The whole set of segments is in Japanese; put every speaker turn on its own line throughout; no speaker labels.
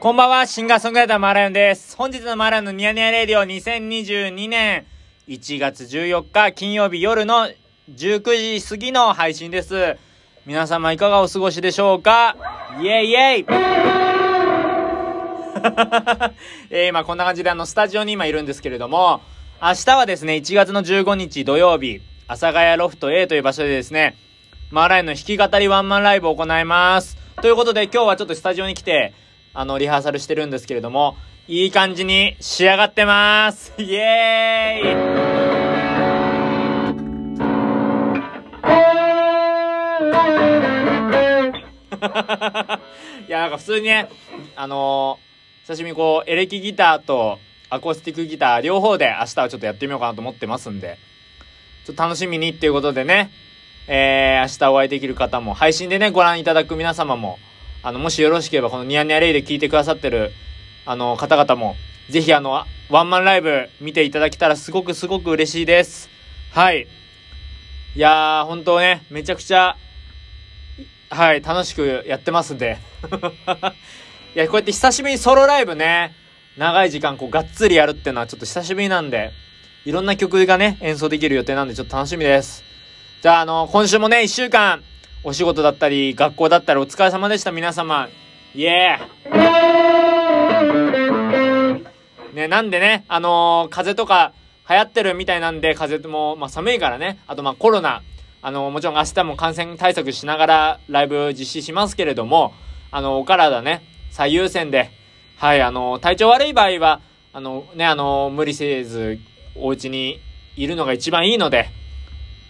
こんばんは、シンガーソングライターマーライオンです。本日のマーライオンのニヤニヤレディオ2022年1月14日金曜日夜の19時過ぎの配信です。皆様いかがお過ごしでしょうか？イェイイェイ えー、今こんな感じであの、スタジオに今いるんですけれども、明日はですね、1月の15日土曜日、阿佐ヶ谷ロフト A という場所でですね、マーライオンの弾き語りワンマンライブを行います。ということで今日はちょっとスタジオに来て、あの、リハーサルしてるんですけれども、いい感じに仕上がってます。イエーイ。いや、なんか普通にね、あのー久しぶりにこう、エレキギターとアコースティックギター両方で明日はちょっとやってみようかなと思ってますんで、ちょっと楽しみにっていうことでね、えー、明日お会いできる方も、配信でね、ご覧いただく皆様も、あの、もしよろしければ、このニヤニヤレイで聞いてくださってる、あの、方々も、ぜひあの、ワンマンライブ見ていただけたらすごくすごく嬉しいです。はい。いやー、本当ね、めちゃくちゃ、はい、楽しくやってますんで。いや、こうやって久しぶりにソロライブね、長い時間こうがっつりやるっていうのはちょっと久しぶりなんで、いろんな曲がね、演奏できる予定なんでちょっと楽しみです。じゃあ、あの、今週もね、一週間、お仕事だったり、学校だったり、お疲れ様でした、皆様。イエーね、なんでね、あのー風邪とか流行ってるみたいなんで、風邪も、まあ寒いからね、あとまあコロナ、あのもちろん明日も感染対策しながらライブ実施しますけれども、あのお体ね、最優先で、はい、あの体調悪い場合は、あのね、あの無理せず、お家にいるのが一番いいので、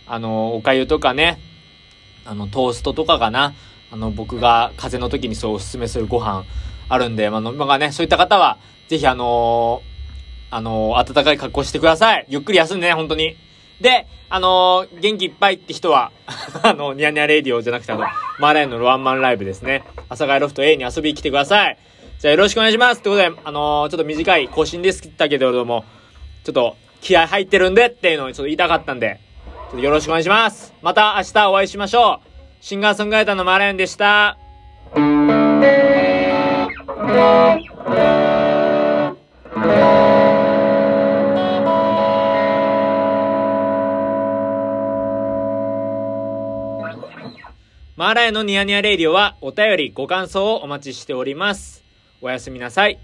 あの、おかゆとかね、あの、トーストとかかな。あの、僕が風邪の時にそうおすすめするご飯あるんで、まあの、まあね、そういった方は、ぜひあのーあのー暖かい格好してください。ゆっくり休んでね、本当に。で、あのー元気いっぱいって人は、あの、ニヤニヤレディオじゃなくて、あの、マーライオンのワンマンライブですね。阿佐ヶ谷ロフト A に遊びに来てください。じゃあよろしくお願いします。ということで、あのーちょっと短い更新でしたけれども、ちょっと気合入ってるんでっていうのをちょっと言いたかったんで、ちょっとよろしくお願いします。また明日お会いしましょう。シンガーソングライターのマーライオンでした。マーライオンのニヤニヤレイディオはお便りご感想をお待ちしております。おやすみなさい。